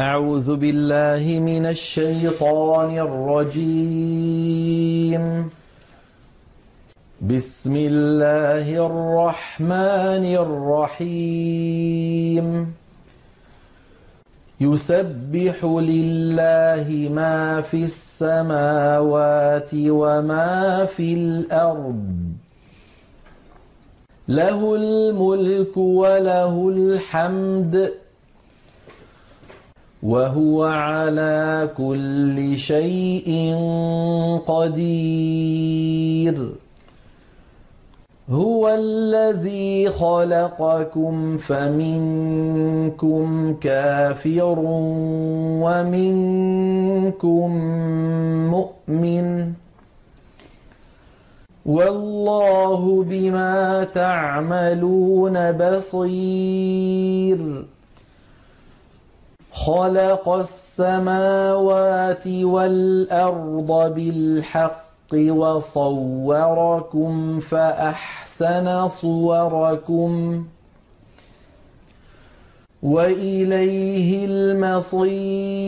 أعوذ بالله من الشيطان الرجيم. بسم الله الرحمن الرحيم. يسبح لله ما في السماوات وما في الأرض. له الملك وله الحمد. وهو على كل شيء قدير. هو الذي خلقكم فمنكم كافر ومنكم مؤمن. والله بما تعملون بصير. خلق السماوات والأرض بالحق وصوركم فأحسن صوركم وإليه المصير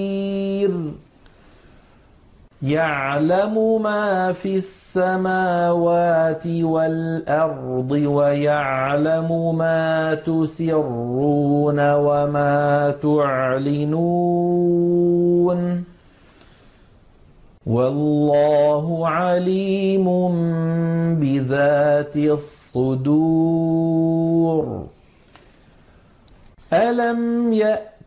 يعلم ما في السماوات والأرض ويعلم ما تسرون وما تعلنون. والله عليم بذات الصدور. ألم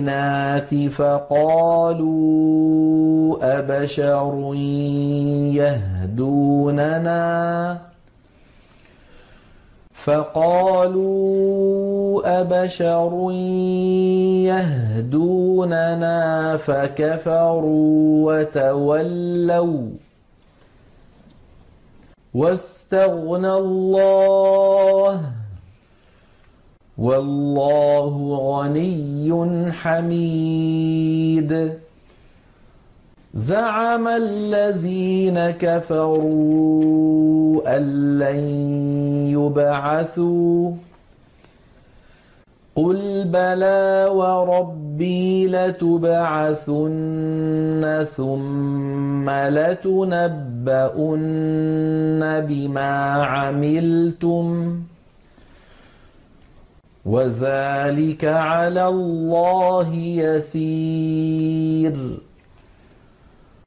بالبينات فقالوا أبشر يهدوننا فقالوا أبشر يهدوننا فكفروا وتولوا واستغنى الله والله غني حميد. زعم الذين كفروا أن لن يبعثوا. قل بلى وربي لتبعثن ثم لتنبؤن بما عملتم. وذلك على الله يسير.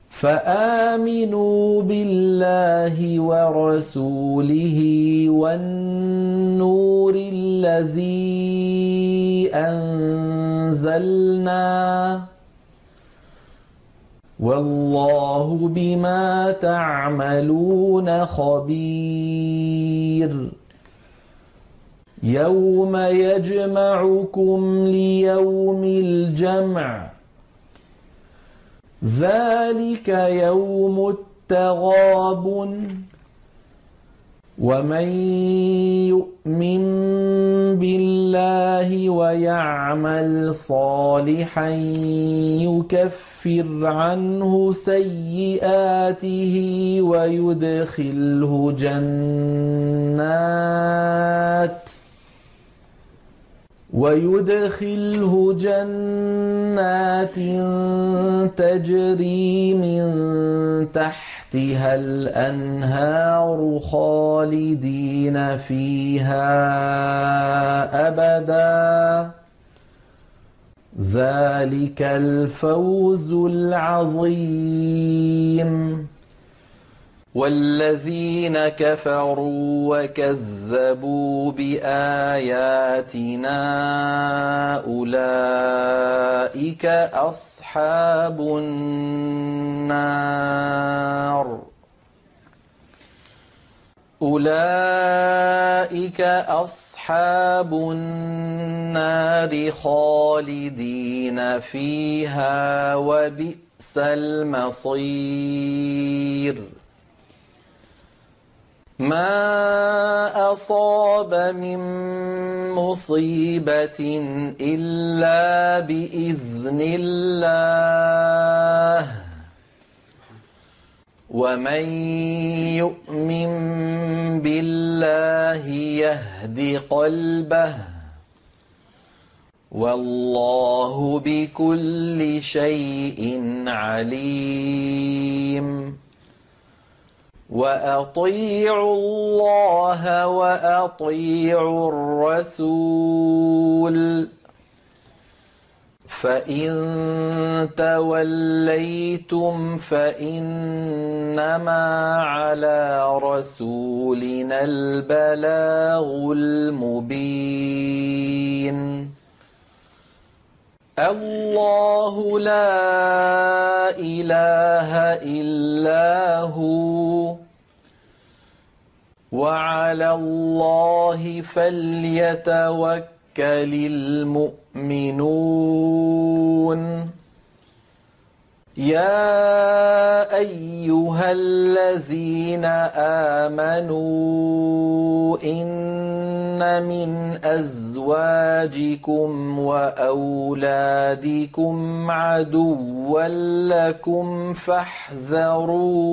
فآمنوا بالله ورسوله والنور الذي أنزلنا والله بما تعملون خبير. يوم يجمعكم ليوم الجمع. ذلك يوم التغاب ومن يؤمن بالله ويعمل صالحا يكفر عنه سيئاته ويدخله جنات. ويدخله جنات تجري من تحتها الأنهار خالدين فيها أبدا. ذلك الفوز العظيم. والذين كفروا وكذبوا بآياتنا أولئك أصحاب النار. أولئك أصحاب النار خالدين فيها وبئس المصير. ما أصاب من مصيبة إلا بإذن الله ومن يؤمن بالله يهد قلبه والله بكل شيء عليم واطيعوا الله واطيعوا الرسول فان توليتم فانما على رسولنا البلاغ المبين الله لا إله إلا هو. وعلى الله فليتوكل المؤمنون. يا أيها الذين آمنوا إن من ازواجكم واولادكم عدوا لكم فاحذروهم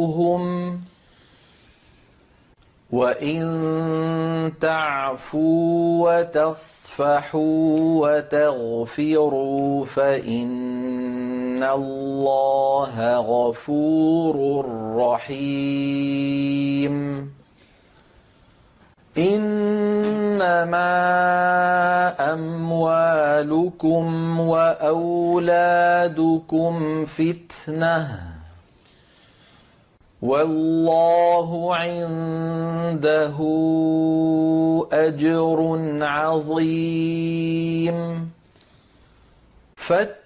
وان تعفوا وتصفحوا وتغفروا فان الله غفور رحيم إنما أموالكم وأولادكم فتنة. والله عنده أجر عظيم. فاتقوا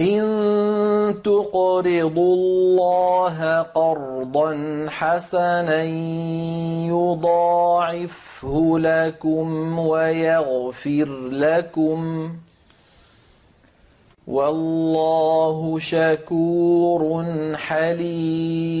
إن تقرضوا الله قرضا حسنا يضاعفه لكم ويغفر لكم. والله شكور حليم.